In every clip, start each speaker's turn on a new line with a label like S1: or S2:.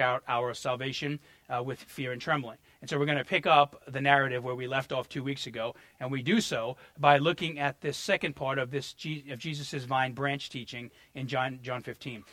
S1: out our salvation uh, with fear and trembling. And so we're going to pick up the narrative where we left off two weeks ago, and we do so by looking at this second part of this of Jesus' vine branch teaching in John John 15.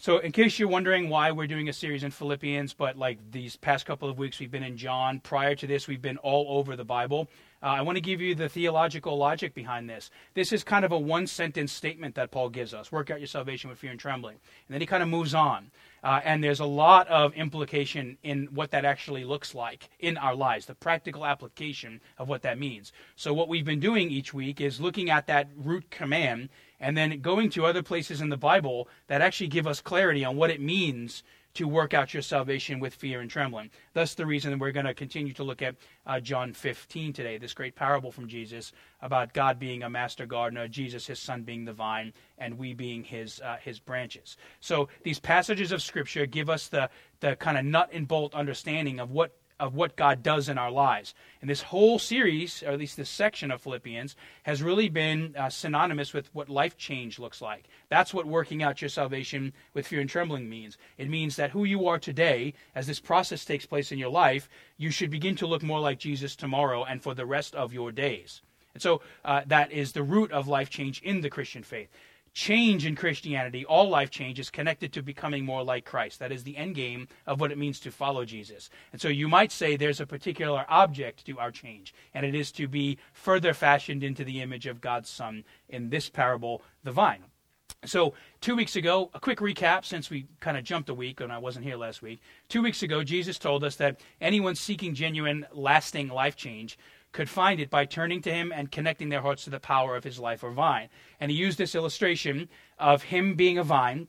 S1: So, in case you're wondering why we're doing a series in Philippians, but like these past couple of weeks we've been in John. Prior to this, we've been all over the Bible. Uh, I want to give you the theological logic behind this. This is kind of a one sentence statement that Paul gives us work out your salvation with fear and trembling. And then he kind of moves on. Uh, and there's a lot of implication in what that actually looks like in our lives, the practical application of what that means. So, what we've been doing each week is looking at that root command and then going to other places in the Bible that actually give us clarity on what it means to work out your salvation with fear and trembling. Thus, the reason we're going to continue to look at uh, John 15 today, this great parable from Jesus about God being a master gardener, Jesus, his son, being the vine, and we being his uh, his branches. So, these passages of Scripture give us the the kind of nut and bolt understanding of what of what God does in our lives. And this whole series, or at least this section of Philippians, has really been uh, synonymous with what life change looks like. That's what working out your salvation with fear and trembling means. It means that who you are today, as this process takes place in your life, you should begin to look more like Jesus tomorrow and for the rest of your days. And so uh, that is the root of life change in the Christian faith change in Christianity, all life change, is connected to becoming more like Christ. That is the end game of what it means to follow Jesus. And so you might say there's a particular object to our change, and it is to be further fashioned into the image of God's Son in this parable, the vine. So, two weeks ago, a quick recap since we kind of jumped a week and I wasn't here last week. Two weeks ago, Jesus told us that anyone seeking genuine, lasting life change could find it by turning to him and connecting their hearts to the power of his life or vine. And he used this illustration of him being a vine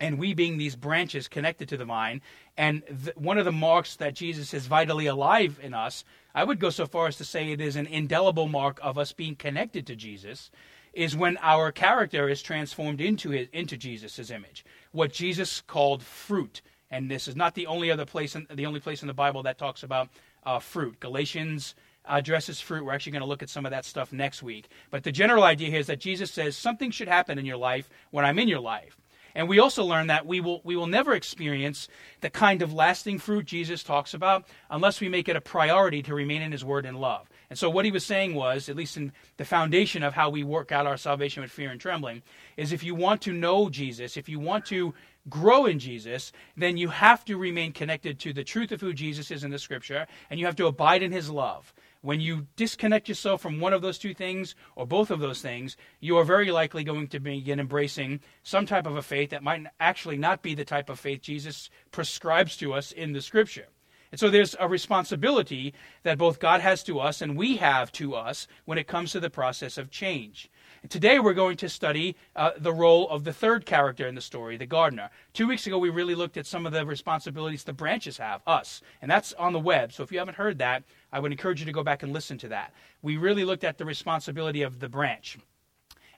S1: and we being these branches connected to the vine. And th- one of the marks that Jesus is vitally alive in us, I would go so far as to say it is an indelible mark of us being connected to Jesus, is when our character is transformed into his, into Jesus' image. What Jesus called fruit. And this is not the only other place, in, the only place in the Bible that talks about uh, fruit. Galatians addresses fruit. We're actually going to look at some of that stuff next week. But the general idea here is that Jesus says something should happen in your life when I'm in your life. And we also learn that we will, we will never experience the kind of lasting fruit Jesus talks about unless we make it a priority to remain in his word and love. And so, what he was saying was, at least in the foundation of how we work out our salvation with fear and trembling, is if you want to know Jesus, if you want to grow in Jesus, then you have to remain connected to the truth of who Jesus is in the scripture, and you have to abide in his love. When you disconnect yourself from one of those two things or both of those things, you are very likely going to begin embracing some type of a faith that might actually not be the type of faith Jesus prescribes to us in the scripture. And so there's a responsibility that both God has to us and we have to us when it comes to the process of change. Today we're going to study uh, the role of the third character in the story, the gardener. Two weeks ago we really looked at some of the responsibilities the branches have, us, and that's on the web. So if you haven't heard that, I would encourage you to go back and listen to that. We really looked at the responsibility of the branch.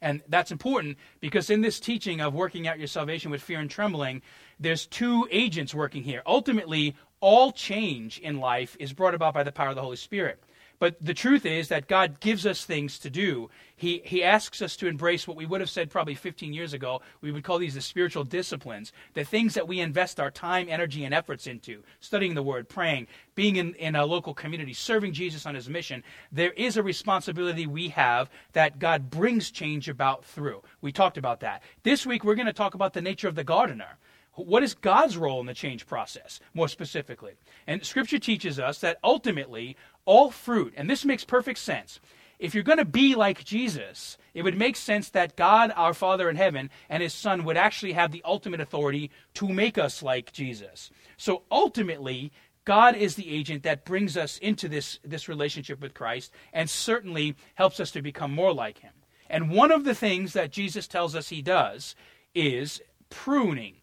S1: And that's important because in this teaching of working out your salvation with fear and trembling, there's two agents working here. Ultimately, all change in life is brought about by the power of the Holy Spirit. But the truth is that God gives us things to do. He, he asks us to embrace what we would have said probably 15 years ago. We would call these the spiritual disciplines, the things that we invest our time, energy, and efforts into studying the Word, praying, being in, in a local community, serving Jesus on His mission. There is a responsibility we have that God brings change about through. We talked about that. This week, we're going to talk about the nature of the gardener. What is God's role in the change process, more specifically? And Scripture teaches us that ultimately all fruit, and this makes perfect sense. If you're going to be like Jesus, it would make sense that God, our Father in heaven, and His Son would actually have the ultimate authority to make us like Jesus. So ultimately, God is the agent that brings us into this, this relationship with Christ and certainly helps us to become more like Him. And one of the things that Jesus tells us He does is pruning.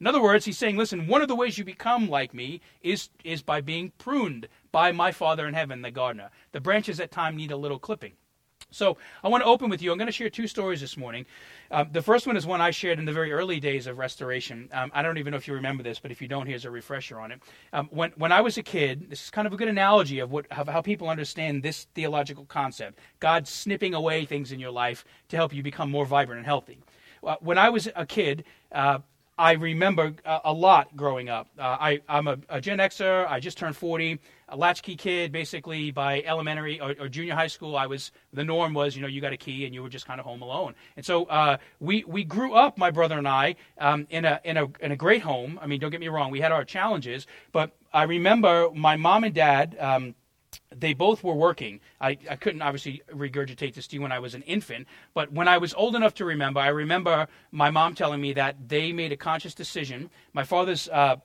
S1: In other words, he's saying, listen, one of the ways you become like me is, is by being pruned by my Father in heaven, the gardener. The branches at time need a little clipping. So I want to open with you. I'm going to share two stories this morning. Um, the first one is one I shared in the very early days of restoration. Um, I don't even know if you remember this, but if you don't, here's a refresher on it. Um, when when I was a kid, this is kind of a good analogy of what of how people understand this theological concept: God snipping away things in your life to help you become more vibrant and healthy. Uh, when I was a kid. Uh, I remember a, a lot growing up. Uh, I, I'm a, a, Gen Xer. I just turned 40. A latchkey kid, basically by elementary or, or, junior high school. I was the norm was you know you got a key and you were just kind of home alone. And so uh, we we grew up, my brother and I, um, in a in a in a great home. I mean, don't get me wrong, we had our challenges, but I remember my mom and dad. Um, they both were working. I, I couldn't obviously regurgitate this to you when I was an infant, but when I was old enough to remember, I remember my mom telling me that they made a conscious decision. My father's uh,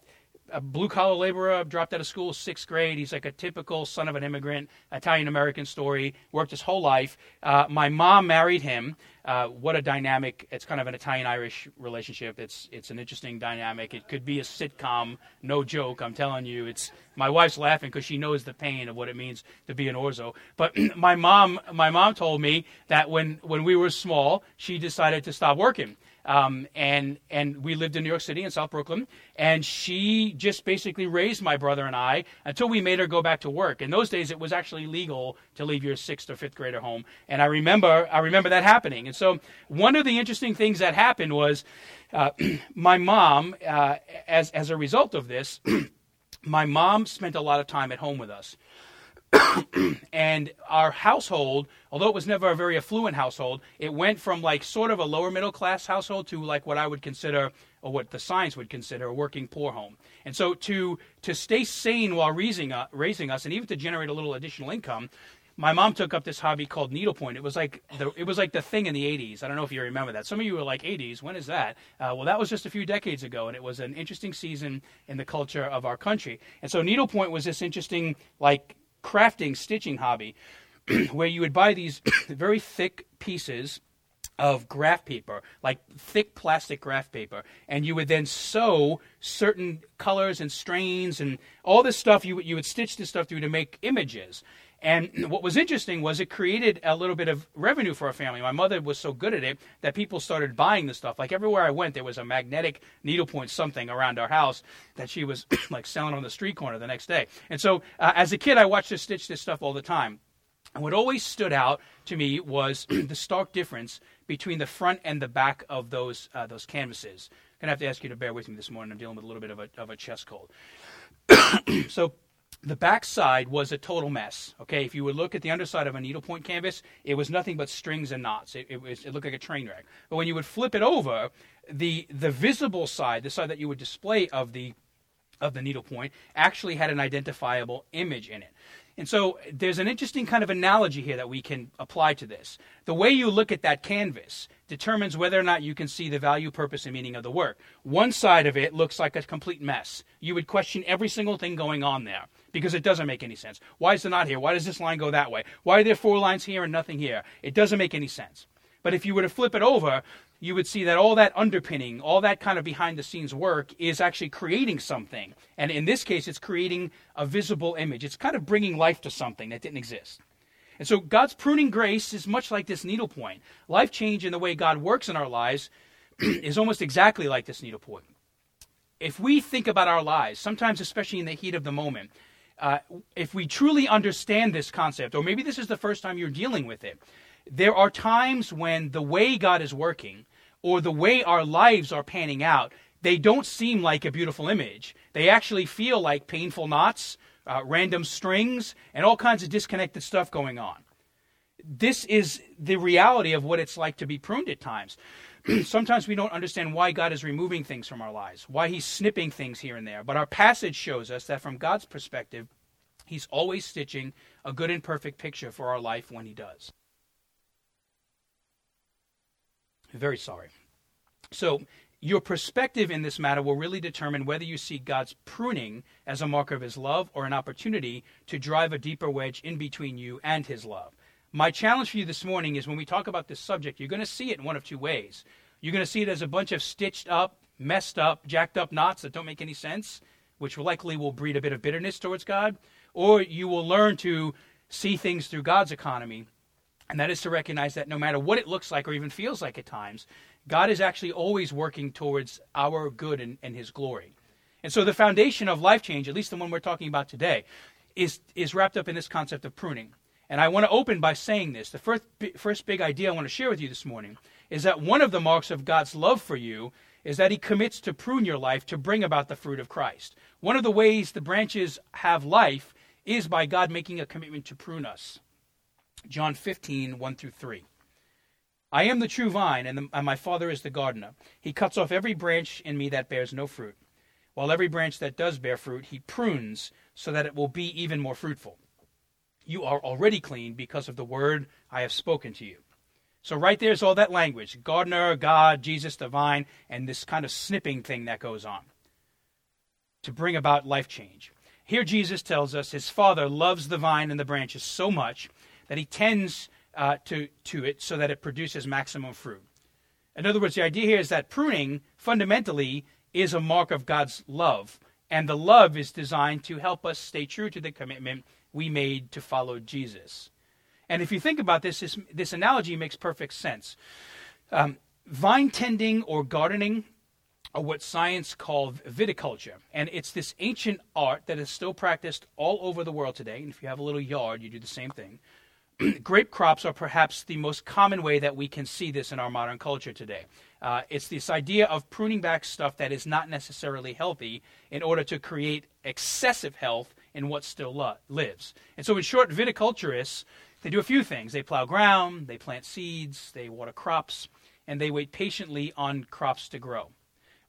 S1: a blue collar laborer, dropped out of school sixth grade. He's like a typical son of an immigrant, Italian American story. Worked his whole life. Uh, my mom married him. Uh, what a dynamic! It's kind of an Italian Irish relationship. It's it's an interesting dynamic. It could be a sitcom, no joke. I'm telling you, it's my wife's laughing because she knows the pain of what it means to be an orzo. But my mom, my mom told me that when when we were small, she decided to stop working. Um, and and we lived in New York City in South Brooklyn, and she just basically raised my brother and I until we made her go back to work. In those days, it was actually legal to leave your sixth or fifth grader home, and I remember I remember that happening. And so one of the interesting things that happened was uh, my mom, uh, as as a result of this, my mom spent a lot of time at home with us. And our household, although it was never a very affluent household, it went from like sort of a lower middle class household to like what I would consider or what the science would consider a working poor home. And so to to stay sane while raising uh, raising us and even to generate a little additional income, my mom took up this hobby called needlepoint. It was like the it was like the thing in the 80s. I don't know if you remember that. Some of you were like 80s. When is that? Uh, well, that was just a few decades ago, and it was an interesting season in the culture of our country. And so needlepoint was this interesting like crafting, stitching hobby, where you would buy these very thick pieces of graph paper, like thick plastic graph paper, and you would then sew certain colors and strains and all this stuff. You would, you would stitch this stuff through to make images. And what was interesting was it created a little bit of revenue for our family. My mother was so good at it that people started buying the stuff. Like everywhere I went, there was a magnetic needlepoint something around our house that she was like selling on the street corner the next day. And so uh, as a kid, I watched her stitch this stuff all the time. And what always stood out to me was the stark difference between the front and the back of those uh, those canvases. I'm gonna have to ask you to bear with me this morning. I'm dealing with a little bit of a, of a chest cold. so the back side was a total mess. Okay, if you would look at the underside of a needlepoint canvas, it was nothing but strings and knots. It, it, was, it looked like a train wreck. But when you would flip it over, the the visible side, the side that you would display of the of the needlepoint, actually had an identifiable image in it. And so there's an interesting kind of analogy here that we can apply to this. The way you look at that canvas determines whether or not you can see the value, purpose, and meaning of the work. One side of it looks like a complete mess. You would question every single thing going on there because it doesn't make any sense. Why is it not here? Why does this line go that way? Why are there four lines here and nothing here? It doesn't make any sense. But if you were to flip it over, you would see that all that underpinning, all that kind of behind the scenes work is actually creating something. And in this case, it's creating a visible image. It's kind of bringing life to something that didn't exist. And so God's pruning grace is much like this needlepoint. Life change in the way God works in our lives is almost exactly like this needlepoint. If we think about our lives, sometimes especially in the heat of the moment, uh, if we truly understand this concept, or maybe this is the first time you're dealing with it, there are times when the way God is working or the way our lives are panning out, they don't seem like a beautiful image. They actually feel like painful knots, uh, random strings, and all kinds of disconnected stuff going on. This is the reality of what it's like to be pruned at times. Sometimes we don't understand why God is removing things from our lives, why He's snipping things here and there. But our passage shows us that from God's perspective, He's always stitching a good and perfect picture for our life when He does. Very sorry. So, your perspective in this matter will really determine whether you see God's pruning as a mark of his love or an opportunity to drive a deeper wedge in between you and his love. My challenge for you this morning is when we talk about this subject, you're going to see it in one of two ways. You're going to see it as a bunch of stitched up, messed up, jacked up knots that don't make any sense, which likely will breed a bit of bitterness towards God, or you will learn to see things through God's economy and that is to recognize that no matter what it looks like or even feels like at times, God is actually always working towards our good and, and His glory. And so the foundation of life change, at least the one we're talking about today, is, is wrapped up in this concept of pruning. And I want to open by saying this. The first, first big idea I want to share with you this morning is that one of the marks of God's love for you is that he commits to prune your life to bring about the fruit of Christ. One of the ways the branches have life is by God making a commitment to prune us. John 15, 1 through 3. I am the true vine, and, the, and, my Father is the gardener. He cuts off every branch in me that bears no fruit, while every branch that does bear fruit, he prunes so that it will be even more fruitful. You are already clean because of the word I have spoken to you. So, right there's all that language gardener, God, Jesus, divine, and this kind of snipping thing that goes on to bring about life change. Here, Jesus tells us his Father loves the vine and the branches so much that he tends uh, to, to it so that it produces maximum fruit. In other words, the idea here is that pruning fundamentally is a mark of God's love, and the love is designed to help us stay true to the commitment we made to follow Jesus. And if you think about this, this, this analogy makes perfect sense. Um, vine tending or gardening are what science calls viticulture. And it's this ancient art that is still practiced all over the world today. And if you have a little yard, you do the same thing. grape crops are perhaps the most common way that we can see this in our modern culture today. Uh, it's this idea of pruning back stuff that is not necessarily healthy in order to create excessive health in what still lo- lives. And so, in short, viticulturists they do a few things. They plow ground, they plant seeds, they water crops, and they wait patiently on crops to grow.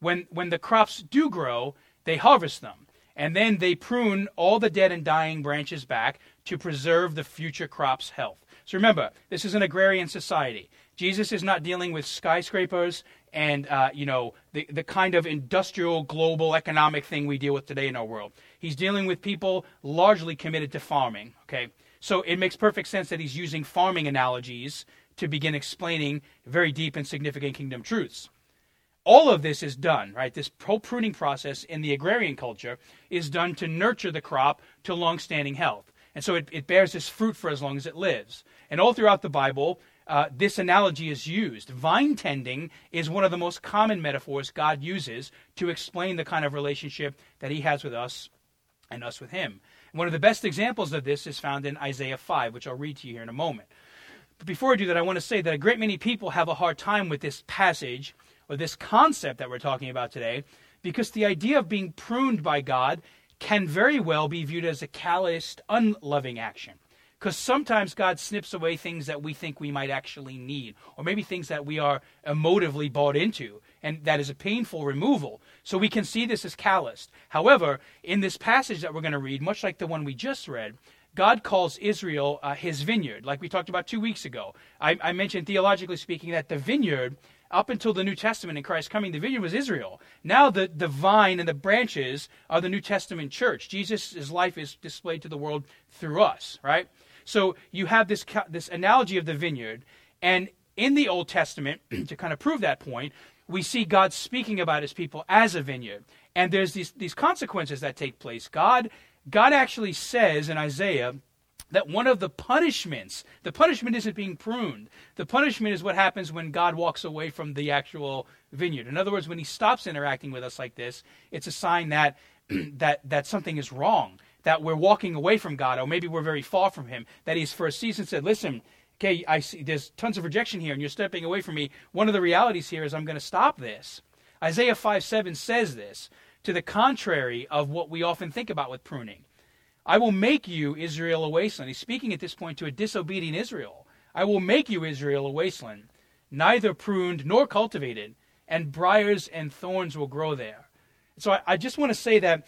S1: When when the crops do grow, they harvest them and then they prune all the dead and dying branches back to preserve the future crop's health. So remember, this is an agrarian society. Jesus is not dealing with skyscrapers and uh, you know the the kind of industrial global economic thing we deal with today in our world. He's dealing with people largely committed to farming. Okay, so it makes perfect sense that he's using farming analogies to begin explaining very deep and significant kingdom truths all of this is done, right? This whole pruning process in the agrarian culture is done to nurture the crop to long-standing health. And so it, it bears this fruit for as long as it lives. And all throughout the Bible, uh, this analogy is used. Vine tending is one of the most common metaphors God uses to explain the kind of relationship that He has with us and us with Him. One of the best examples of this is found in Isaiah 5, which I'll read to you here in a moment. But before I do that, I want to say that a great many people have a hard time with this passage or this concept that we're talking about today, because the idea of being pruned by God can very well be viewed as a calloused, unloving action. Because sometimes God snips away things that we think we might actually need, or maybe things that we are emotively bought into, and that is a painful removal. So we can see this as calloused. However, in this passage that we're going to read, much like the one we just read, God calls Israel uh, his vineyard, like we talked about two weeks ago. I, I mentioned, theologically speaking, that the vineyard up until the New Testament and Christ coming, the vineyard was Israel. Now the, the vine and the branches are the New Testament church. Jesus' life is displayed to the world through us, right? So you have this, this analogy of the vineyard. And in the Old Testament, to kind of prove that point, we see God speaking about his people as a vineyard. And there's these, these consequences that take place. God, God actually says in Isaiah, that one of the punishments, the punishment isn't being pruned. The punishment is what happens when God walks away from the actual vineyard. In other words, when he stops interacting with us like this, it's a sign that that that something is wrong, that we're walking away from God, or maybe we're very far from him. That he's for a season said, "Listen, okay, I see there's tons of rejection here and you're stepping away from me. One of the realities here is I'm going to stop this." Isaiah 5 7 says this, to the contrary of what we often think about with pruning. I will make you, Israel, a wasteland. He's speaking at this point to a disobedient Israel. I will make you, Israel, a wasteland, neither pruned nor cultivated, and briars and thorns will grow there. So I, I just want to say that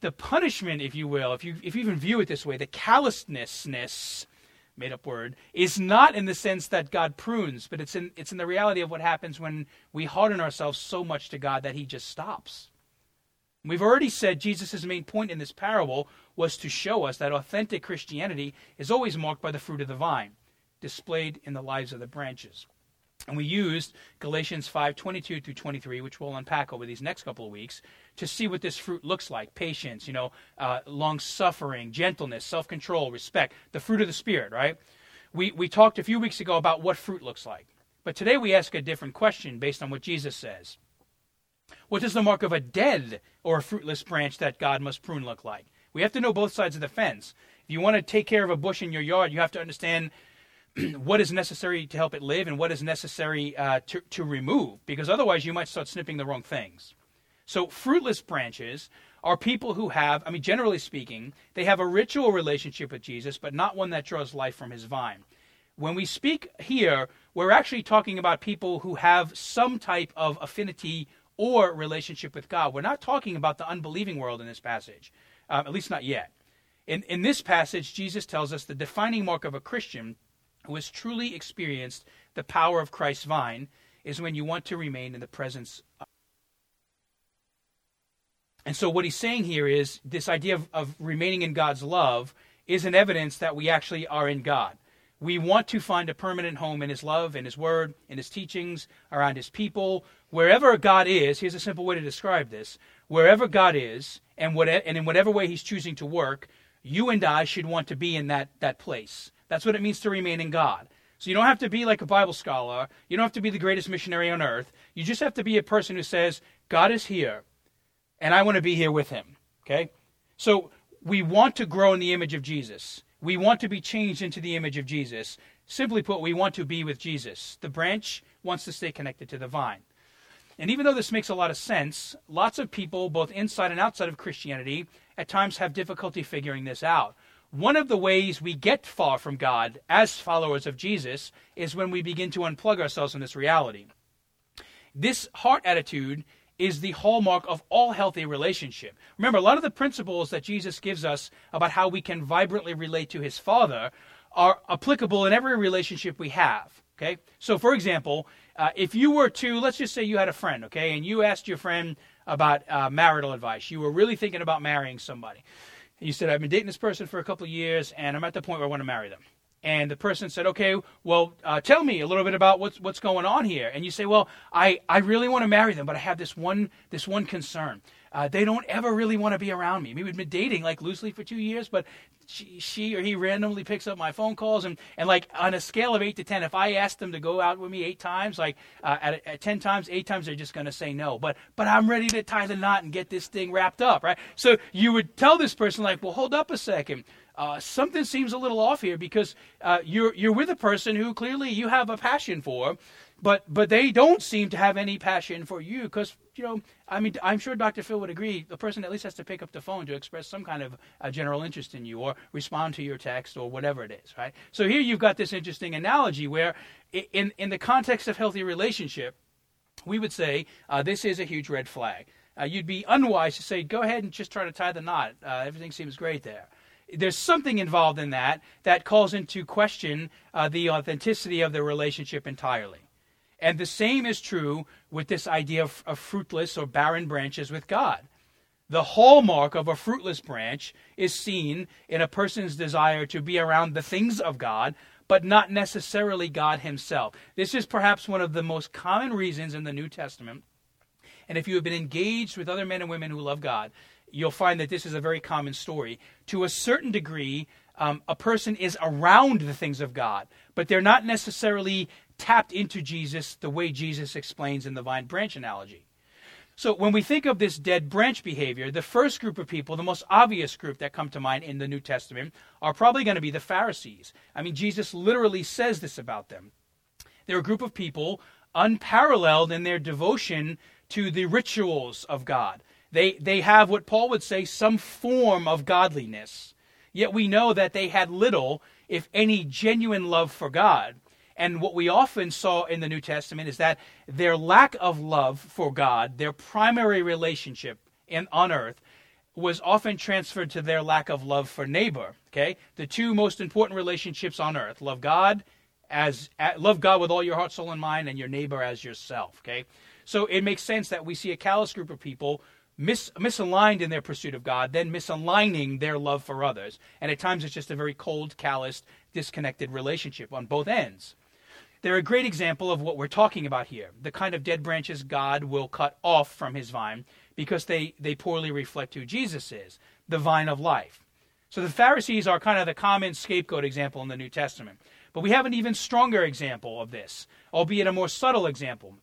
S1: the punishment, if you will, if you if you even view it this way, the callousness, made up word, is not in the sense that God prunes, but it's in it's in the reality of what happens when we harden ourselves so much to God that He just stops. We've already said Jesus' main point in this parable was to show us that authentic Christianity is always marked by the fruit of the vine, displayed in the lives of the branches. And we used Galatians 5:22 through 23, which we'll unpack over these next couple of weeks, to see what this fruit looks like: patience, you know, uh, long suffering, gentleness, self-control, respect, the fruit of the spirit. Right? We we talked a few weeks ago about what fruit looks like, but today we ask a different question based on what Jesus says. What does the mark of a dead or a fruitless branch that God must prune look like? We have to know both sides of the fence. If you want to take care of a bush in your yard, you have to understand what is necessary to help it live and what is necessary uh, to, to remove, because otherwise you might start snipping the wrong things. So, fruitless branches are people who have, I mean, generally speaking, they have a ritual relationship with Jesus, but not one that draws life from his vine. When we speak here, we're actually talking about people who have some type of affinity or relationship with God. We're not talking about the unbelieving world in this passage, um, at least not yet. In, in this passage, Jesus tells us the defining mark of a Christian who has truly experienced the power of Christ's vine is when you want to remain in the presence of. And so, what he's saying here is this idea of, of remaining in God's love is an evidence that we actually are in God. We want to find a permanent home in His love, in His Word, in His teachings, around His people. Wherever God is, here's a simple way to describe this wherever God is, and, what, and in whatever way He's choosing to work, you and I should want to be in that, that place. That's what it means to remain in God. So you don't have to be like a Bible scholar. You don't have to be the greatest missionary on earth. You just have to be a person who says, God is here, and I want to be here with him. Okay? So we want to grow in the image of Jesus. We want to be changed into the image of Jesus. Simply put, we want to be with Jesus. The branch wants to stay connected to the vine. And even though this makes a lot of sense, lots of people, both inside and outside of Christianity, at times have difficulty figuring this out. One of the ways we get far from God as followers of Jesus is when we begin to unplug ourselves from this reality. This heart attitude is the hallmark of all healthy relationship. Remember, a lot of the principles that Jesus gives us about how we can vibrantly relate to his Father are applicable in every relationship we have. Okay? So, for example, uh, if you were to, let's just say you had a friend, okay, and you asked your friend about uh, marital advice, you were really thinking about marrying somebody. You said, I've been dating this person for a couple of years, and I'm at the point where I want to marry them. And the person said, okay, well, uh, tell me a little bit about what's what's going on here. And you say, well, I, I really want to marry them, but I have this one this one concern. Uh, they don't ever really want to be around me. I mean, we've been dating like loosely for two years, but she, she or he randomly picks up my phone calls and, and like on a scale of eight to ten, if I ask them to go out with me eight times, like uh, at, at ten times, eight times they're just going to say no. But but I'm ready to tie the knot and get this thing wrapped up, right? So you would tell this person like, well, hold up a second. Uh, something seems a little off here because uh, you're you're with a person who clearly you have a passion for, but but they don't seem to have any passion for you because you know I mean I'm sure Dr. Phil would agree the person at least has to pick up the phone to express some kind of general interest in you or respond to your text or whatever it is right? So here you've got this interesting analogy where in in the context of healthy relationship we would say uh, this is a huge red flag. Uh, you'd be unwise to say go ahead and just try to tie the knot. Uh, everything seems great there. There's something involved in that that calls into question uh, the authenticity of the relationship entirely and the same is true with this idea of, of, fruitless or barren branches with God. The hallmark of a fruitless branch is seen in a person's desire to be around the things of God, but not necessarily God Himself. This is perhaps one of the most common reasons in the New Testament. And if you have been engaged with other men and women who love God, you'll find that this is a very common story. To a certain degree, um, a person is around the things of God, but they're not necessarily tapped into Jesus the way Jesus explains in the vine branch analogy. So when we think of this dead branch behavior, the first group of people, the most obvious group that come to mind in the New Testament, are probably going to be the Pharisees. I mean, Jesus literally says this about them. They're a group of people unparalleled in their devotion to the rituals of God. They, they have what Paul would say some form of godliness. Yet we know that they had little, if any, genuine love for God. And what we often saw in the New Testament is that their lack of love for God, their primary relationship in, on earth, was often transferred to their lack of love for neighbor. Okay, the two most important relationships on earth: love God as love God with all your heart, soul, and mind, and your neighbor as yourself. Okay, so it makes sense that we see a callous group of people mis- misaligned in their pursuit of God, then misaligning their love for others, and at times it's just a very cold, calloused, disconnected relationship on both ends. They're a great example of what we're talking about here the kind of dead branches God will cut off from his vine because they, they poorly reflect who Jesus is, the vine of life. So the Pharisees are kind of the common scapegoat example in the New Testament. But we have an even stronger example of this, albeit a more subtle example.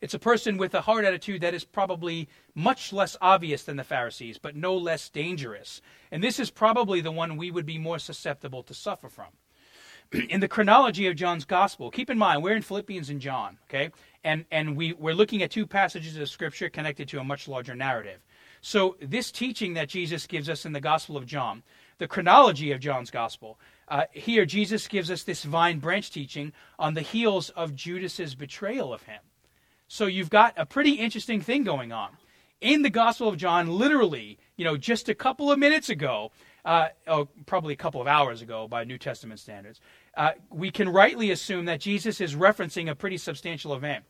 S1: It's a person with a hard attitude that is probably much less obvious than the Pharisees, but no less dangerous. And this is probably the one we would be more susceptible to suffer from. in the chronology of John's gospel, keep in mind we're in Philippians and John, okay? And and we, we're looking at two passages of scripture connected to a much larger narrative. So this teaching that Jesus gives us in the Gospel of John, the chronology of John's gospel, uh, here Jesus gives us this vine branch teaching on the heels of Judas's betrayal of him. So you've got a pretty interesting thing going on. In the Gospel of John, literally, you know, just a couple of minutes ago, uh, oh, probably a couple of hours ago by New Testament standards, uh, we can rightly assume that Jesus is referencing a pretty substantial event.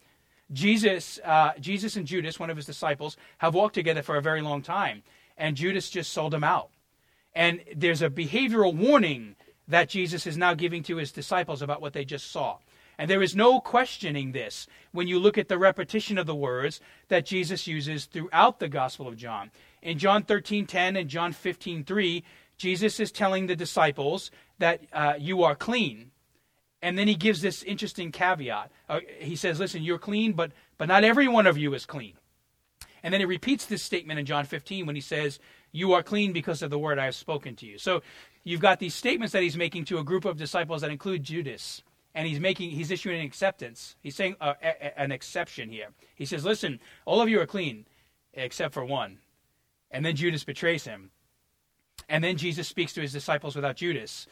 S1: Jesus, uh, Jesus and Judas, one of his disciples, have walked together for a very long time, and Judas just sold him out. And there's a behavioral warning that Jesus is now giving to his disciples about what they just saw. And there is no questioning this when you look at the repetition of the words that Jesus uses throughout the Gospel of John. In John 13:10 and John 15:3, Jesus is telling the disciples that uh, you are clean. And then he gives this interesting caveat. Uh, he says, "Listen, you're clean, but but not every one of you is clean." And then he repeats this statement in John 15 when he says, "You are clean because of the word I have spoken to you." So you've got these statements that he's making to a group of disciples that include Judas and he's making he's issuing an acceptance. He's saying uh, a, a, an exception here. He says, "Listen, all of you are clean except for one." And then Judas betrays him. And then Jesus speaks to his disciples without Judas.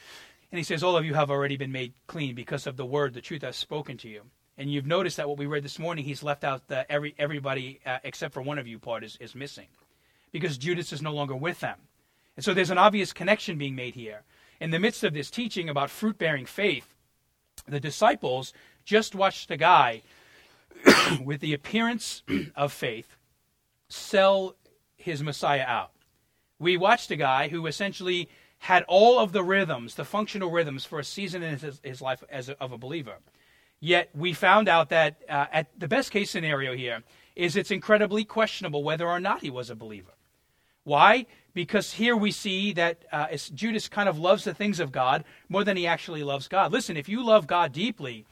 S1: And he says, All of you have already been made clean because of the word, the truth I've spoken to you. And you've noticed that what we read this morning, he's left out the every, everybody uh, except for one of you part is, is missing because Judas is no longer with them. And so there's an obvious connection being made here. In the midst of this teaching about fruit bearing faith, the disciples just watched a guy with the appearance of faith sell his Messiah out. We watched a guy who essentially had all of the rhythms, the functional rhythms for a season in his, his life as a, of a believer. Yet we found out that uh, at the best case scenario here is it's incredibly questionable whether or not he was a believer. Why? Because here we see that uh, Judas kind of loves the things of God more than he actually loves God. Listen, if you love God deeply,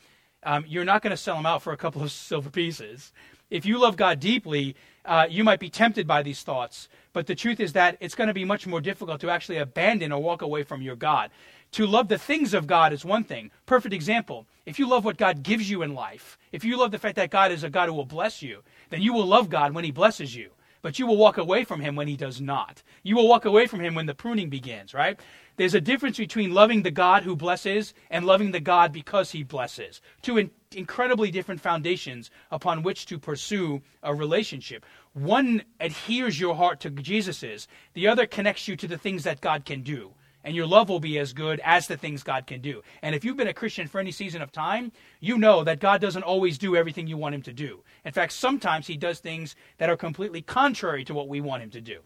S1: um, you're not going to sell him out for a couple of silver pieces. If you love God deeply, uh, you might be tempted by these thoughts. But the truth is that it's going to be much more difficult to actually abandon or walk away from your God. To love the things of God is one thing. Perfect example. If you love what God gives you in life, if you love the fact that God is a God who will bless you, then you will love God when He blesses you but you will walk away from him when he does not. You will walk away from him when the pruning begins, right? There's a difference between loving the God who blesses and loving the God because he blesses. Two in- incredibly different foundations upon which to pursue a relationship. One adheres your heart to Jesus's, the other connects you to the things that God can do and your love will be as good as the things God can do. And if you've been a Christian for any season of time, you know that God doesn't always do everything you want him to do. In fact, sometimes he does things that are completely contrary to what we want him to do.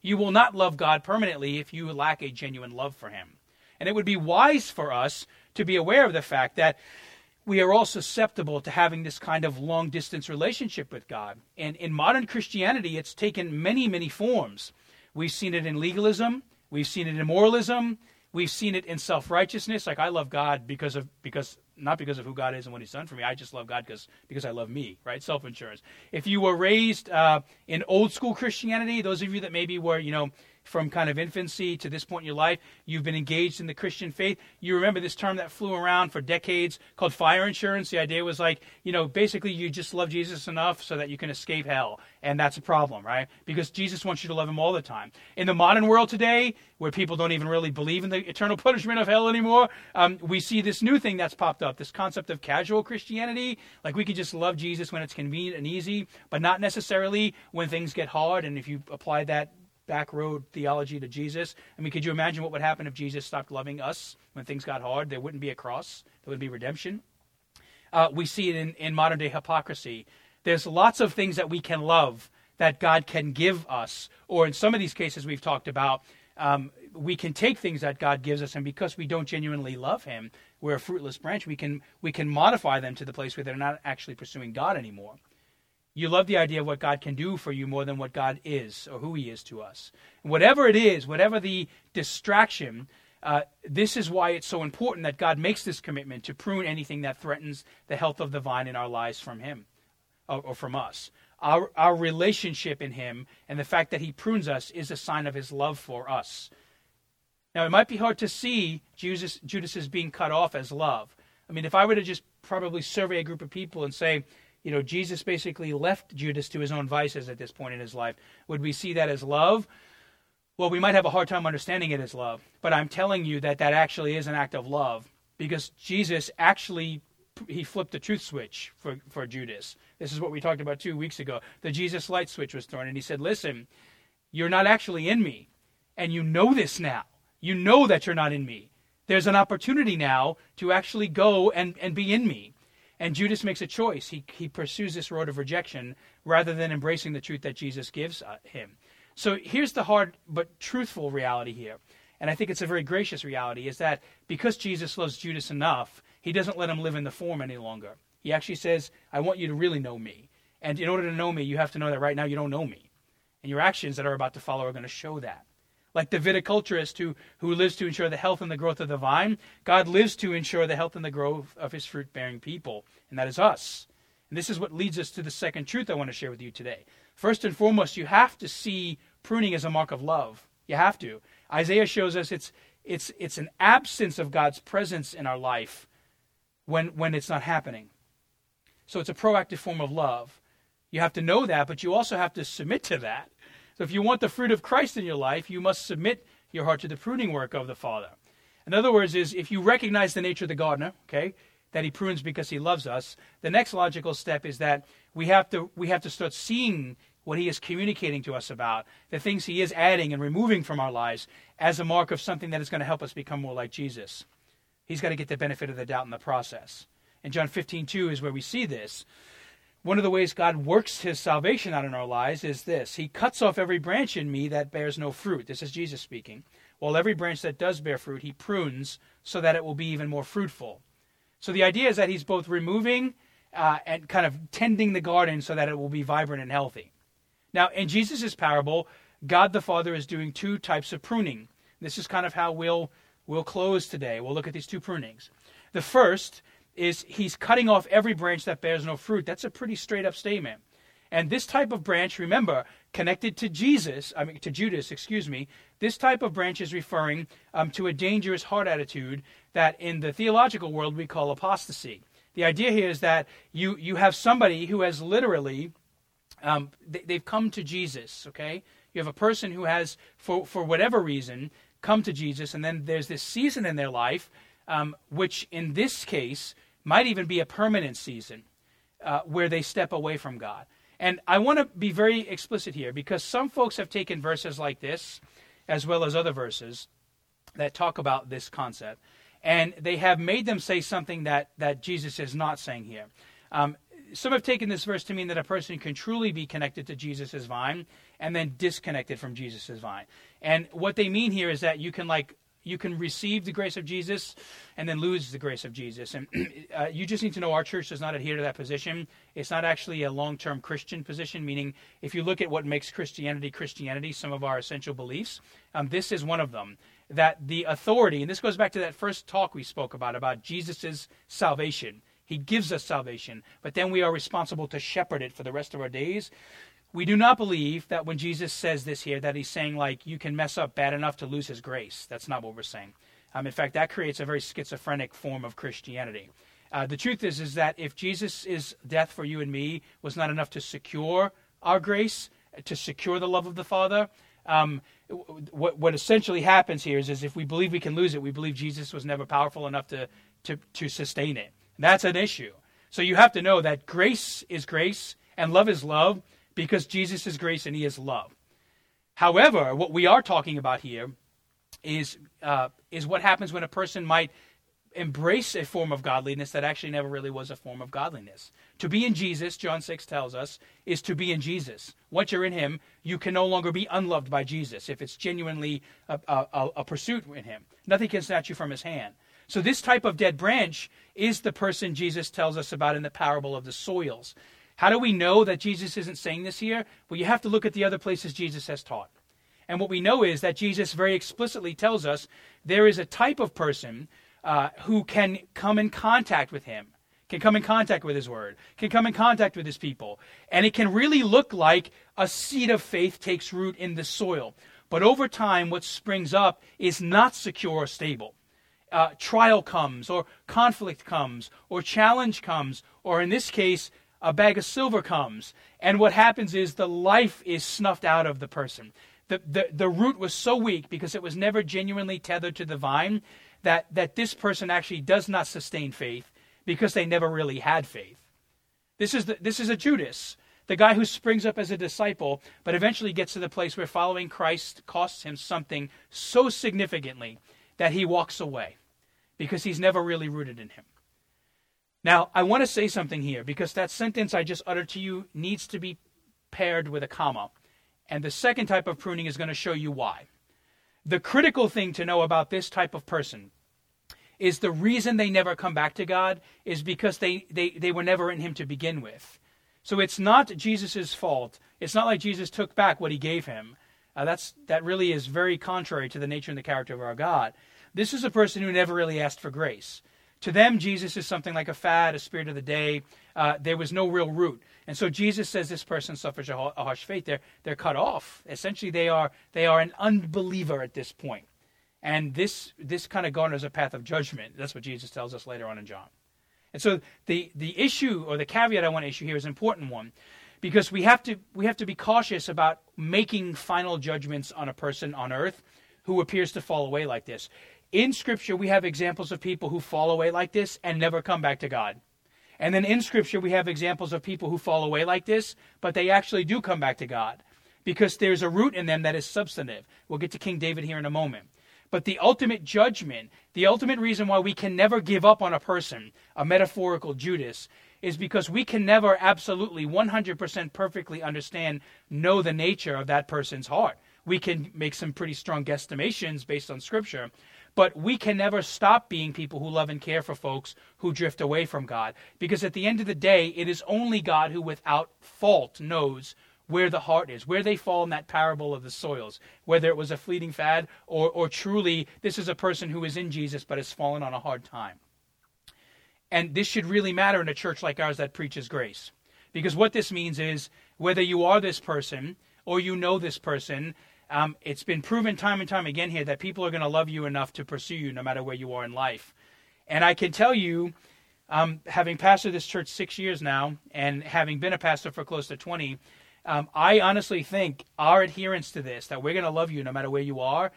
S1: You will not love God permanently if you lack a genuine love for him. And it would be wise for us to be aware of the fact that we are all susceptible to having this kind of long distance relationship with God. And in modern Christianity, it's taken many, many forms. We've seen it in legalism. We've seen it in moralism. We've seen it in self righteousness. Like I love God because of because not because of who God is and what He's done for me. I just love God because because I love me. Right? Self insurance. If you were raised uh, in old school Christianity, those of you that maybe were you know from kind of infancy to this point in your life, you've been engaged in the Christian faith. You remember this term that flew around for decades called fire insurance. The idea was like, you know, basically you just love Jesus enough so that you can escape hell. And that's a problem, right? Because Jesus wants you to love him all the time. In the modern world today, where people don't even really believe in the eternal punishment of hell anymore, um, we see this new thing that's popped up this concept of casual Christianity. Like we could just love Jesus when it's convenient and easy, but not necessarily when things get hard. And if you apply that back road theology to Jesus. I mean, could you imagine what would happen if Jesus stopped loving us when things got hard? There wouldn't be a cross, there would be redemption. Uh, we see it in, in modern day hypocrisy. There's lots of things that we can love that God can give us, or in some of these cases we've talked about, um, we can take things that God gives us, and because we don't genuinely love Him, we're a fruitless branch. We can we can modify them to the place where they're not actually pursuing God anymore. You love the idea of what God can do for you more than what God is or who He is to us. whatever it is, whatever the distraction, uh, this is why it's so important that God makes this commitment to prune anything that threatens the health of the vine in our lives from Him or, from us. Our, our relationship in Him and the fact that He prunes us is a sign of His love for us. Now, it might be hard to see Judas, Judas being cut off as love. I mean, if I were to just probably survey a group of people and say, you know, Jesus basically left Judas to his own vices at this point in his life, would we see that as love? Well, we might have a hard time understanding it as love, but I'm telling you that that actually is an act of love because Jesus actually he flipped the truth switch for, for Judas. This is what we talked about two weeks ago. The Jesus light switch was thrown, and he said, Listen, you're not actually in me, and you know this now. You know that you're not in me. There's an opportunity now to actually go and, and be in me. And Judas makes a choice. He, he pursues this road of rejection rather than embracing the truth that Jesus gives uh, him. So here's the hard but truthful reality here. And I think it's a very gracious reality is that because Jesus loves Judas enough, he doesn't let him live in the form any longer. He actually says, I want you to really know me. And in order to know me, you have to know that right now you don't know me. And your actions that are about to follow are going to show that like the viticulturist who, who lives to ensure the health and the growth of the vine, God lives to ensure the health and the growth of his fruit bearing people, and that is us. And this is what leads us to the second truth I want to share with you today. First and foremost, you have to see pruning as a mark of love. You have to. Isaiah shows us it's it's it's an absence of God's presence in our life when when it's not happening. So it's a proactive form of love. You have to know that, but you also have to submit to that. So if you want the fruit of Christ in your life, you must submit your heart to the pruning work of the Father. In other words, is if you recognize the nature of the gardener, okay, that he prunes because he loves us, the next logical step is that we have to we have to start seeing what he is communicating to us about, the things he is adding and removing from our lives as a mark of something that is going to help us become more like Jesus. He's got to get the benefit of the doubt in the process. And John 15, 2 is where we see this one of the ways God works his salvation out in our lives is this He cuts off every branch in me that bears no fruit. This is Jesus speaking. While every branch that does bear fruit, he prunes so that it will be even more fruitful. So the idea is that he's both removing uh, and kind of tending the garden so that it will be vibrant and healthy. Now, in Jesus' parable, God the Father is doing two types of pruning. This is kind of how we'll, we'll close today. We'll look at these two prunings. The first is he's cutting off every branch that bears no fruit. That's a pretty straight up statement. And this type of branch, remember, connected to Jesus, I mean to Judas, excuse me, this type of branch is referring um, to a dangerous heart attitude that in the theological world we call apostasy. The idea here is that you you have somebody who has literally um, they, they've come to Jesus. Okay, you have a person who has, for for whatever reason, come to Jesus, and then there's this season in their life um, which in this case might even be a permanent season uh, where they step away from God. And I want to be very explicit here because some folks have taken verses like this, as well as other verses that talk about this concept, and they have made them say something that, that Jesus is not saying here. Um, some have taken this verse to mean that a person can truly be connected to Jesus' vine and then disconnected from Jesus' vine. And what they mean here is that you can like you can receive the grace of Jesus and then lose the grace of Jesus. And uh, you just need to know our church does not adhere to that position. It's not actually a long term Christian position, meaning if you look at what makes Christianity Christianity, some of our essential beliefs, um, this is one of them. That the authority, and this goes back to that first talk we spoke about, about Jesus' salvation. He gives us salvation, but then we are responsible to shepherd it for the rest of our days. We do not believe that when Jesus says this here, that he's saying, like, you can mess up bad enough to lose his grace. That's not what we're saying. Um, in fact, that creates a very schizophrenic form of Christianity. Uh, the truth is, is that if Jesus' death for you and me was not enough to secure our grace, to secure the love of the Father, um, what, what essentially happens here is, is if we believe we can lose it, we believe Jesus was never powerful enough to, to, to sustain it. That's an issue. So you have to know that grace is grace and love is love, because Jesus is grace and he is love. However, what we are talking about here is, uh, is what happens when a person might embrace a form of godliness that actually never really was a form of godliness. To be in Jesus, John 6 tells us, is to be in Jesus. Once you're in Him, you can no longer be unloved by Jesus if it's genuinely a, a, a pursuit in Him. Nothing can snatch you from His hand. So, this type of dead branch is the person Jesus tells us about in the parable of the soils. How do we know that Jesus isn't saying this here? Well, you have to look at the other places Jesus has taught. And what we know is that Jesus very explicitly tells us there is a type of person uh, who can come in contact with him, can come in contact with his word, can come in contact with his people. And it can really look like a seed of faith takes root in the soil. But over time, what springs up is not secure or stable. Uh, trial comes, or conflict comes, or challenge comes, or in this case, a bag of silver comes. And what happens is the life is snuffed out of the person. The, the, the root was so weak because it was never genuinely tethered to the vine that, that this person actually does not sustain faith because they never really had faith. This is, the, this is a Judas the guy who springs up as a disciple, but eventually gets to the place where following Christ costs him something so significantly that he walks away because he's never really rooted in him. Now, I want to say something here because that sentence I just uttered to you needs to be paired with a comma. And the second type of pruning is going to show you why. The critical thing to know about this type of person is the reason they never come back to God is because they, they, they were never in Him to begin with. So it's not Jesus' fault. It's not like Jesus took back what he gave him. Uh, that's that really is very contrary to the nature and the character of our God. This is a person who never really asked for grace. To them, Jesus is something like a fad, a spirit of the day. Uh, there was no real root, and so Jesus says this person suffers a, a harsh fate. They're they're cut off. Essentially, they are they are an unbeliever at this point, and this this kind of garners a path of judgment. That's what Jesus tells us later on in John. And so the, the issue or the caveat I want to issue here is an important one because we have to we have to be cautious about making final judgments on a person on earth who appears to fall away like this. In scripture we have examples of people who fall away like this and never come back to God. And then in scripture we have examples of people who fall away like this, but they actually do come back to God because there's a root in them that is substantive. We'll get to King David here in a moment. But the ultimate judgment, the ultimate reason why we can never give up on a person, a metaphorical Judas, is because we can never absolutely 100% perfectly understand, know the nature of that person's heart. We can make some pretty strong guesstimations based on scripture, but we can never stop being people who love and care for folks who drift away from God. Because at the end of the day, it is only God who, without fault, knows where the heart is, where they fall in that parable of the soils, whether it was a fleeting fad or, or truly this is a person who is in Jesus but has fallen on a hard time. And this should really matter in a church like ours that preaches grace. Because what this means is whether you are this person or you know this person, um, it's been proven time and time again here that people are going to love you enough to pursue you no matter where you are in life. And I can tell you, um, having pastored this church six years now and having been a pastor for close to 20, um, I honestly think our adherence to this, that we're going to love you no matter where you are,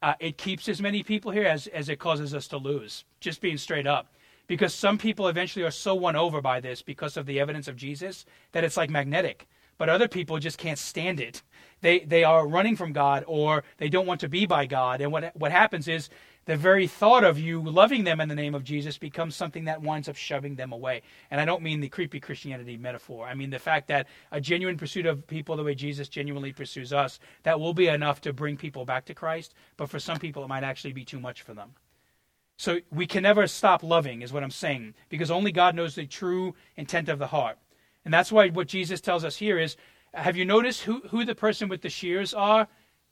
S1: uh, it keeps as many people here as, as it causes us to lose, just being straight up. Because some people eventually are so won over by this because of the evidence of Jesus that it's like magnetic. But other people just can't stand it. They, they are running from God or they don't want to be by God. And what, what happens is the very thought of you loving them in the name of Jesus becomes something that winds up shoving them away. And I don't mean the creepy Christianity metaphor. I mean the fact that a genuine pursuit of people the way Jesus genuinely pursues us, that will be enough to bring people back to Christ. But for some people, it might actually be too much for them. So we can never stop loving, is what I'm saying, because only God knows the true intent of the heart. And that's why what Jesus tells us here is have you noticed who, who the person with the shears are?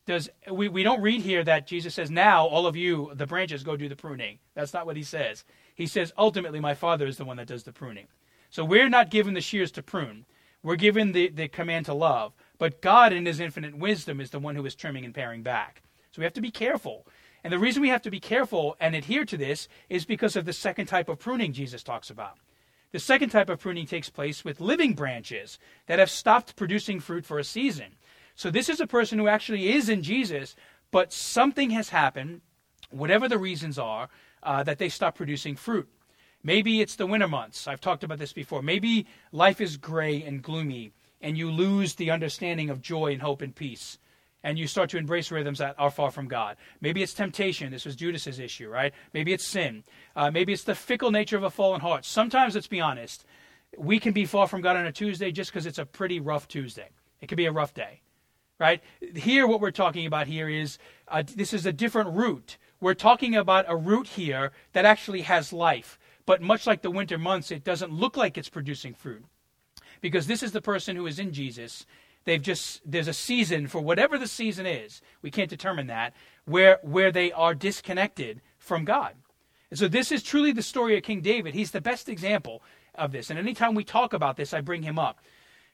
S1: does we, we don't read here that Jesus says, Now all of you, the branches, go do the pruning. That's not what he says. He says, ultimately, my father is the one that does the pruning. So we're not given the shears to prune. We're given the, the command to love. But God, in his infinite wisdom, is the one who is trimming and paring back. So we have to be careful. And the reason we have to be careful and adhere to this is because of the second type of pruning Jesus talks about. The second type of pruning takes place with living branches that have stopped producing fruit for a season. So this is a person who actually is in Jesus, but something has happened, whatever the reasons are, uh, that they stop producing fruit. Maybe it's the winter months. I've talked about this before. Maybe life is gray and gloomy, and you lose the understanding of joy and hope and peace. And you start to embrace rhythms that are far from God. Maybe it's temptation. This was Judas's issue, right? Maybe it's sin. Uh, maybe it's the fickle nature of a fallen heart. Sometimes, let's be honest, we can be far from God on a Tuesday just because it's a pretty rough Tuesday. It could be a rough day right? Here, what we're talking about here is uh, this is a different root. We're talking about a root here that actually has life, but much like the winter months, it doesn't look like it's producing fruit, because this is the person who is in Jesus. They've just there's a season for whatever the season is. We can't determine that where where they are disconnected from God. And so this is truly the story of King David. He's the best example of this. And anytime we talk about this, I bring him up.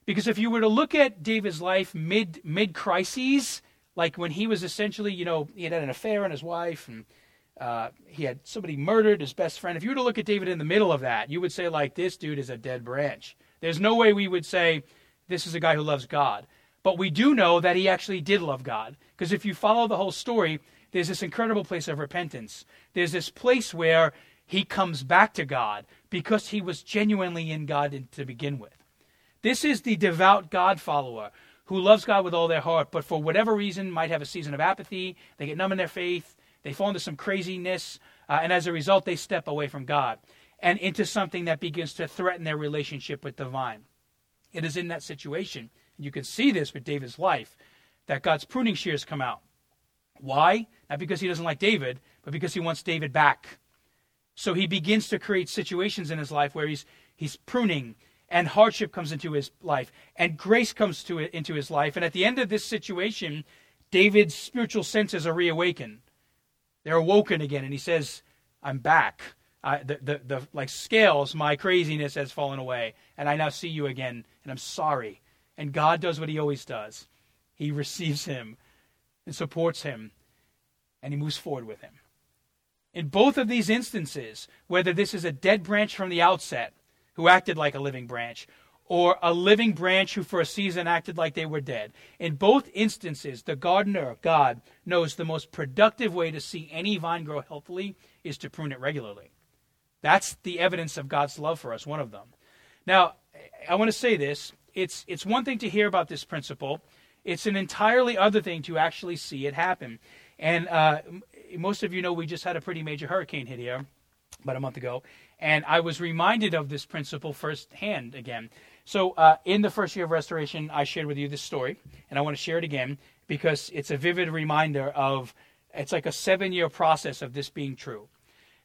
S1: Because if you were to look at David's life mid mid crises, like when he was essentially, you know, he had an affair on his wife and uh, he had somebody murdered his best friend. If you were to look at David in the middle of that, you would say, like, this dude is a dead branch. There's no way we would say this is a guy who loves God. But we do know that he actually did love God. Because if you follow the whole story, there's this incredible place of repentance. There's this place where he comes back to God because he was genuinely in God to begin with. This is the devout God follower who loves God with all their heart, but for whatever reason might have a season of apathy. They get numb in their faith. They fall into some craziness. Uh, and as a result, they step away from God and into something that begins to threaten their relationship with the vine. It is in that situation, and you can see this with David's life, that God's pruning shears come out. Why? Not because he doesn't like David, but because he wants David back. So he begins to create situations in his life where he's he's pruning and hardship comes into his life and grace comes to into his life and at the end of this situation David's spiritual senses are reawakened. They're awoken again and he says, "I'm back. I, the, the, the like scales, my craziness has fallen away, and I now see you again, and I'm sorry." And God does what He always does. He receives him and supports him, and he moves forward with him. In both of these instances, whether this is a dead branch from the outset who acted like a living branch, or a living branch who for a season acted like they were dead, in both instances, the gardener, God, knows the most productive way to see any vine grow healthily is to prune it regularly. That's the evidence of God's love for us, one of them. Now, I want to say this. It's, it's one thing to hear about this principle, it's an entirely other thing to actually see it happen. And uh, most of you know we just had a pretty major hurricane hit here about a month ago, and I was reminded of this principle firsthand again. So, uh, in the first year of restoration, I shared with you this story, and I want to share it again because it's a vivid reminder of it's like a seven year process of this being true.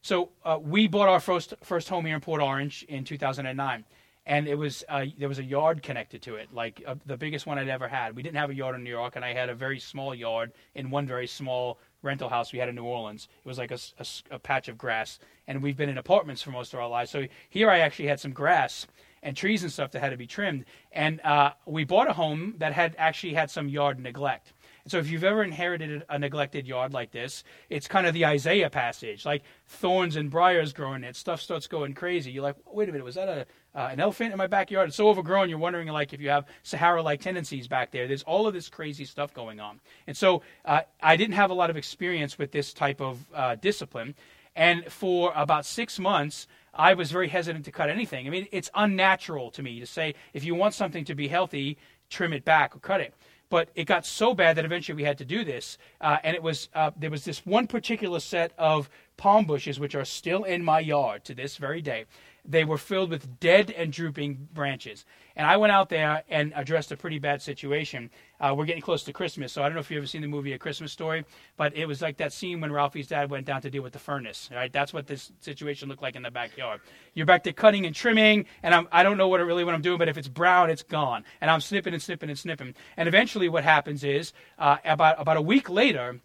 S1: So, uh, we bought our first, first home here in Port Orange in 2009 and it was uh, there was a yard connected to it, like uh, the biggest one I'd ever had. We didn't have a yard in New York, and I had a very small yard in one very small rental house we had in New Orleans. It was like a, a, a patch of grass, and we've been in apartments for most of our lives. So here I actually had some grass and trees and stuff that had to be trimmed, and uh, we bought a home that had actually had some yard neglect. So if you've ever inherited a neglected yard like this, it's kind of the Isaiah passage, like thorns and briars growing it. Stuff starts going crazy. You're like, wait a minute, was that a uh, an elephant in my backyard? It's so overgrown. You're wondering like if you have Sahara-like tendencies back there. There's all of this crazy stuff going on. And so uh, I didn't have a lot of experience with this type of uh, discipline. And for about six months, I was very hesitant to cut anything. I mean, it's unnatural to me to say if you want something to be healthy, trim it back or cut it but it got so bad that eventually we had to do this. Uh, and it was uh, there was this one particular set of palm bushes which are still in my yard to this very day. They were filled with dead and drooping branches. And I went out there and addressed a pretty bad situation. Uh, we're getting close to Christmas, so I don't know if you've ever seen the movie A Christmas Story, but it was like that scene when Ralphie's dad went down to deal with the furnace. Right, that's what this situation looked like in the backyard. You're back to cutting and trimming, and I'm, I don't know what it really what I'm doing, but if it's brown, it's gone, and I'm snipping and snipping and snipping. And eventually, what happens is uh, about about a week later,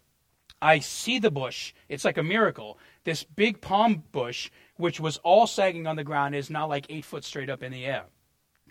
S1: I see the bush. It's like a miracle. This big palm bush which was all sagging on the ground, is now like eight foot straight up in the air.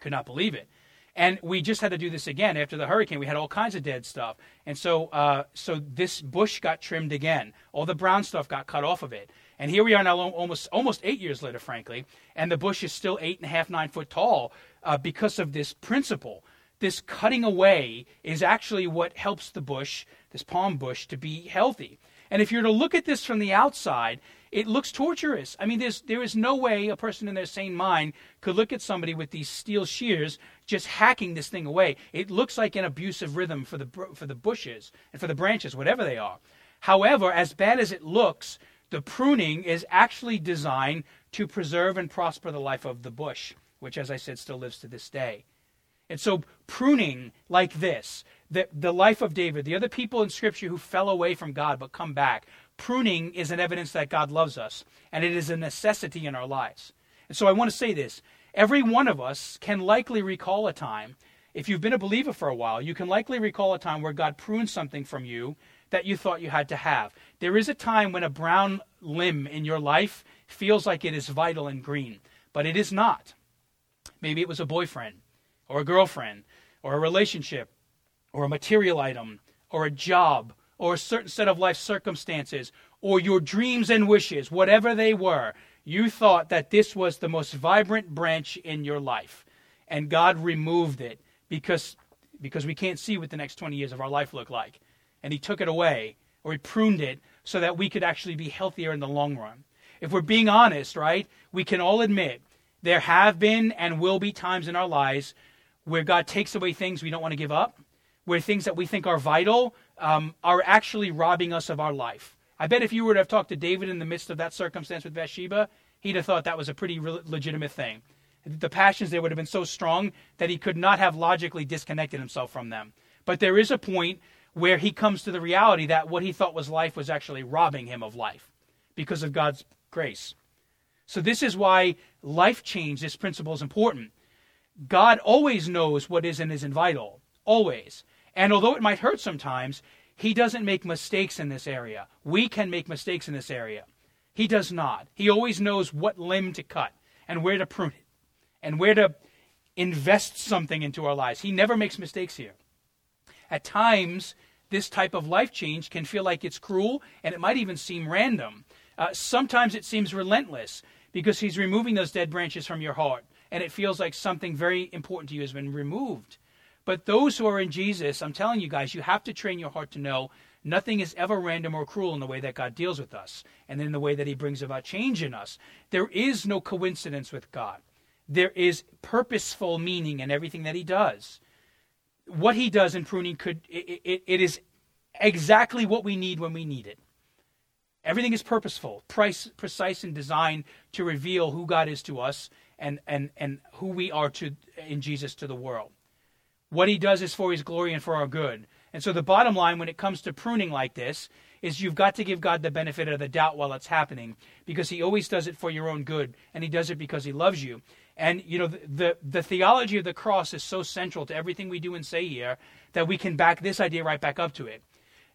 S1: Could not believe it. And we just had to do this again after the hurricane. We had all kinds of dead stuff, and so uh, so this bush got trimmed again. All the brown stuff got cut off of it, and here we are now, almost almost eight years later, frankly, and the bush is still eight and a half, nine foot tall uh, because of this principle. This cutting away is actually what helps the bush, this palm bush, to be healthy. And if you're to look at this from the outside, it looks torturous. I mean, there's, there is no way a person in their sane mind could look at somebody with these steel shears just hacking this thing away. It looks like an abusive rhythm for the, for the bushes and for the branches, whatever they are. However, as bad as it looks, the pruning is actually designed to preserve and prosper the life of the bush, which, as I said, still lives to this day. And so, pruning like this, the, the life of David, the other people in Scripture who fell away from God but come back, pruning is an evidence that God loves us, and it is a necessity in our lives. And so I want to say this every one of us can likely recall a time, if you've been a believer for a while, you can likely recall a time where God pruned something from you that you thought you had to have. There is a time when a brown limb in your life feels like it is vital and green, but it is not. Maybe it was a boyfriend, or a girlfriend, or a relationship, or a material item, or a job or a certain set of life circumstances or your dreams and wishes, whatever they were, you thought that this was the most vibrant branch in your life. And God removed it because, because we can't see what the next 20 years of our life look like. And He took it away or He pruned it so that we could actually be healthier in the long run. If we're being honest, right, we can all admit there have been and will be times in our lives where God takes away things we don't want to give up, where things that we think are vital um, are actually robbing us of our life. I bet if you were to have talked to David in the midst of that circumstance with Bathsheba, he'd have thought that was a pretty re- legitimate thing. The passions there would have been so strong that he could not have logically disconnected himself from them. But there is a point where he comes to the reality that what he thought was life was actually robbing him of life because of God's grace. So, this is why life change, this principle is important. God always knows what is and isn't vital, always. And although it might hurt sometimes, he doesn't make mistakes in this area. We can make mistakes in this area. He does not. He always knows what limb to cut and where to prune it and where to invest something into our lives. He never makes mistakes here. At times, this type of life change can feel like it's cruel and it might even seem random. Uh, sometimes it seems relentless because he's removing those dead branches from your heart and it feels like something very important to you has been removed. But those who are in Jesus, I'm telling you guys, you have to train your heart to know nothing is ever random or cruel in the way that God deals with us and in the way that He brings about change in us. There is no coincidence with God, there is purposeful meaning in everything that He does. What He does in pruning could it, it, it is exactly what we need when we need it. Everything is purposeful, price, precise, and designed to reveal who God is to us and, and, and who we are to in Jesus to the world. What he does is for his glory and for our good. And so the bottom line when it comes to pruning like this is you've got to give God the benefit of the doubt while it's happening because he always does it for your own good and he does it because he loves you. And you know the, the, the theology of the cross is so central to everything we do and say here that we can back this idea right back up to it.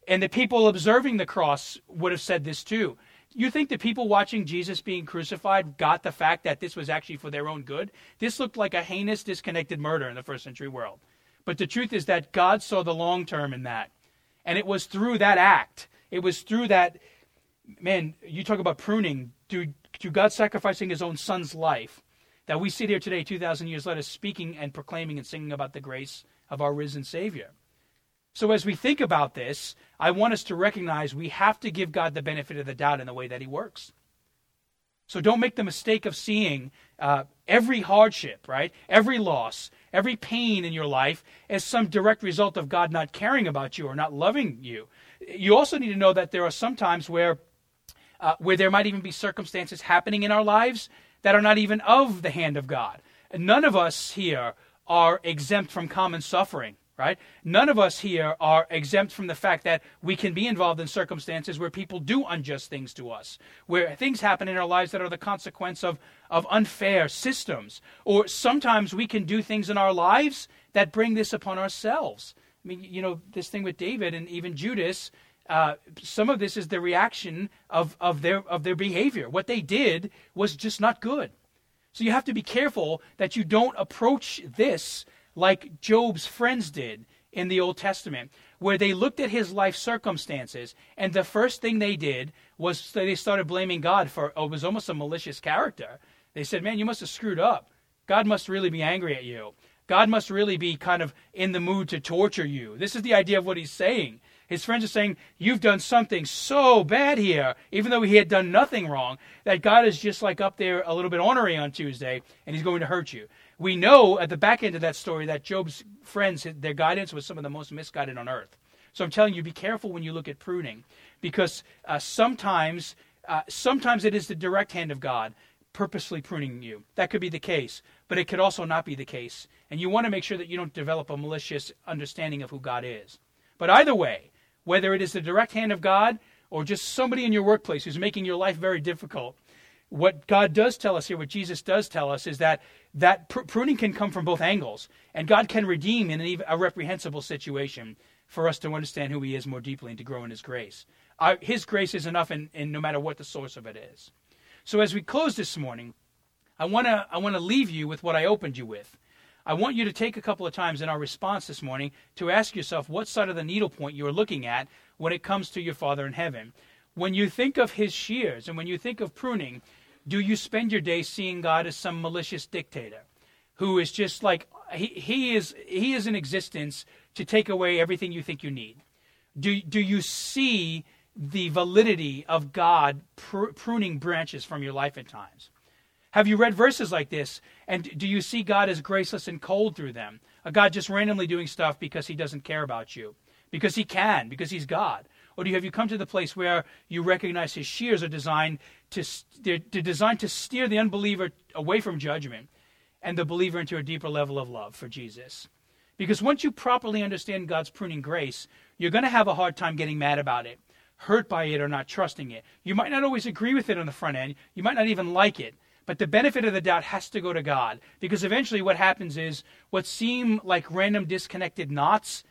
S1: And the people observing the cross would have said this too. You think the people watching Jesus being crucified got the fact that this was actually for their own good? This looked like a heinous, disconnected murder in the first century world. But the truth is that God saw the long term in that. And it was through that act, it was through that, man, you talk about pruning, through God sacrificing his own son's life, that we sit here today, 2,000 years later, speaking and proclaiming and singing about the grace of our risen Savior. So, as we think about this, I want us to recognize we have to give God the benefit of the doubt in the way that He works. So, don't make the mistake of seeing uh, every hardship, right? Every loss, every pain in your life as some direct result of God not caring about you or not loving you. You also need to know that there are some times where, uh, where there might even be circumstances happening in our lives that are not even of the hand of God. None of us here are exempt from common suffering right? None of us here are exempt from the fact that we can be involved in circumstances where people do unjust things to us, where things happen in our lives that are the consequence of, of unfair systems. Or sometimes we can do things in our lives that bring this upon ourselves. I mean, you know, this thing with David and even Judas, uh, some of this is the reaction of, of, their, of their behavior. What they did was just not good. So you have to be careful that you don't approach this like Job's friends did in the Old Testament, where they looked at his life circumstances, and the first thing they did was they started blaming God for, it was almost a malicious character. They said, Man, you must have screwed up. God must really be angry at you. God must really be kind of in the mood to torture you. This is the idea of what he's saying. His friends are saying, You've done something so bad here, even though he had done nothing wrong, that God is just like up there a little bit ornery on Tuesday, and he's going to hurt you we know at the back end of that story that Job's friends, their guidance was some of the most misguided on earth. So I'm telling you, be careful when you look at pruning, because uh, sometimes, uh, sometimes it is the direct hand of God purposely pruning you. That could be the case, but it could also not be the case. And you want to make sure that you don't develop a malicious understanding of who God is. But either way, whether it is the direct hand of God or just somebody in your workplace who's making your life very difficult, what God does tell us here, what Jesus does tell us, is that that pr- pruning can come from both angles, and God can redeem in an, a reprehensible situation for us to understand who He is more deeply and to grow in His grace. Our, his grace is enough, in, in no matter what the source of it is. So as we close this morning, I want to I want to leave you with what I opened you with. I want you to take a couple of times in our response this morning to ask yourself what side of the needle point you are looking at when it comes to your Father in heaven. When you think of his shears and when you think of pruning, do you spend your day seeing God as some malicious dictator who is just like he, he is he is in existence to take away everything you think you need? Do do you see the validity of God pr- pruning branches from your life at times? Have you read verses like this and do you see God as graceless and cold through them? A God just randomly doing stuff because he doesn't care about you, because he can, because he's God? Or do you have you come to the place where you recognize his shears are designed to they're, they're designed to steer the unbeliever away from judgment and the believer into a deeper level of love for Jesus? Because once you properly understand God's pruning grace, you're going to have a hard time getting mad about it, hurt by it, or not trusting it. You might not always agree with it on the front end. You might not even like it. But the benefit of the doubt has to go to God. Because eventually what happens is what seem like random disconnected knots,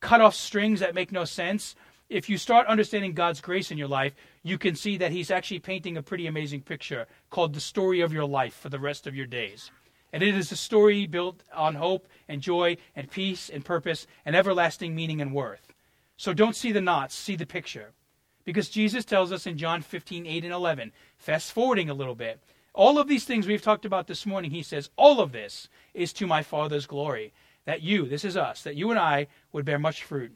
S1: cut off strings that make no sense, if you start understanding God's grace in your life, you can see that He's actually painting a pretty amazing picture called the story of your life for the rest of your days. And it is a story built on hope and joy and peace and purpose and everlasting meaning and worth. So don't see the knots, see the picture. Because Jesus tells us in John 15, 8 and 11, fast forwarding a little bit, all of these things we've talked about this morning, he says, all of this is to my Father's glory. That you, this is us, that you and I would bear much fruit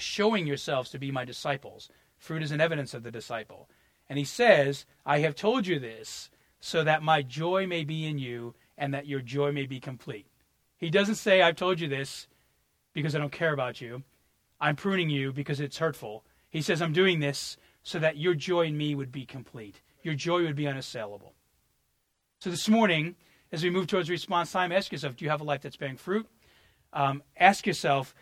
S1: showing yourselves to be my disciples. Fruit is an evidence of the disciple. And he says, I have told you this so that my joy may be in you and that your joy may be complete. He doesn't say, I've told you this because I don't care about you. I'm pruning you because it's hurtful. He says, I'm doing this so that your joy in me would be complete. Your joy would be unassailable. So this morning, as we move towards response time, ask yourself, do you have a life that's bearing fruit? Um, ask yourself,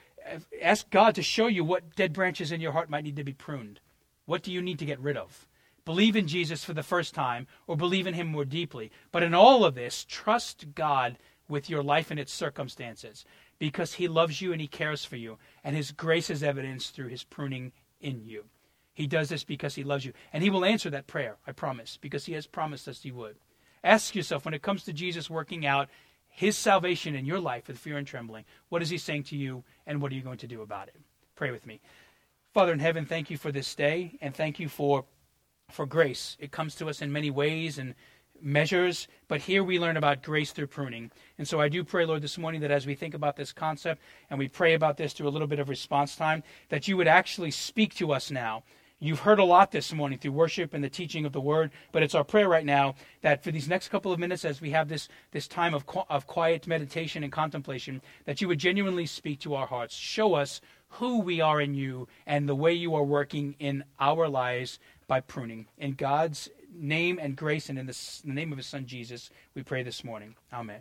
S1: ask God to show you what dead branches in your heart might need to be pruned. What do you need to get rid of? Believe in Jesus for the first time or believe in Him more deeply. But in all of this, trust God with your life and its circumstances because He loves you and He cares for you. And His grace is evidenced through His pruning in you. He does this because He loves you. And He will answer that prayer, I promise, because He has promised us He would. Ask yourself when it comes to Jesus working out his salvation in your life with fear and trembling. What is he saying to you, and what are you going to do about it? Pray with me. Father in heaven, thank you for this day, and thank you for for grace. It comes to us in many ways and measures, but here we learn about grace through pruning. And so I do pray, Lord, this morning that as we think about this concept and we pray about this through a little bit of response time, that you would actually speak to us now You've heard a lot this morning through worship and the teaching of the word, but it's our prayer right now that for these next couple of minutes, as we have this, this time of, of quiet meditation and contemplation, that you would genuinely speak to our hearts. Show us who we are in you and the way you are working in our lives by pruning. In God's name and grace and in the, name of his son Jesus, we pray this morning. Amen.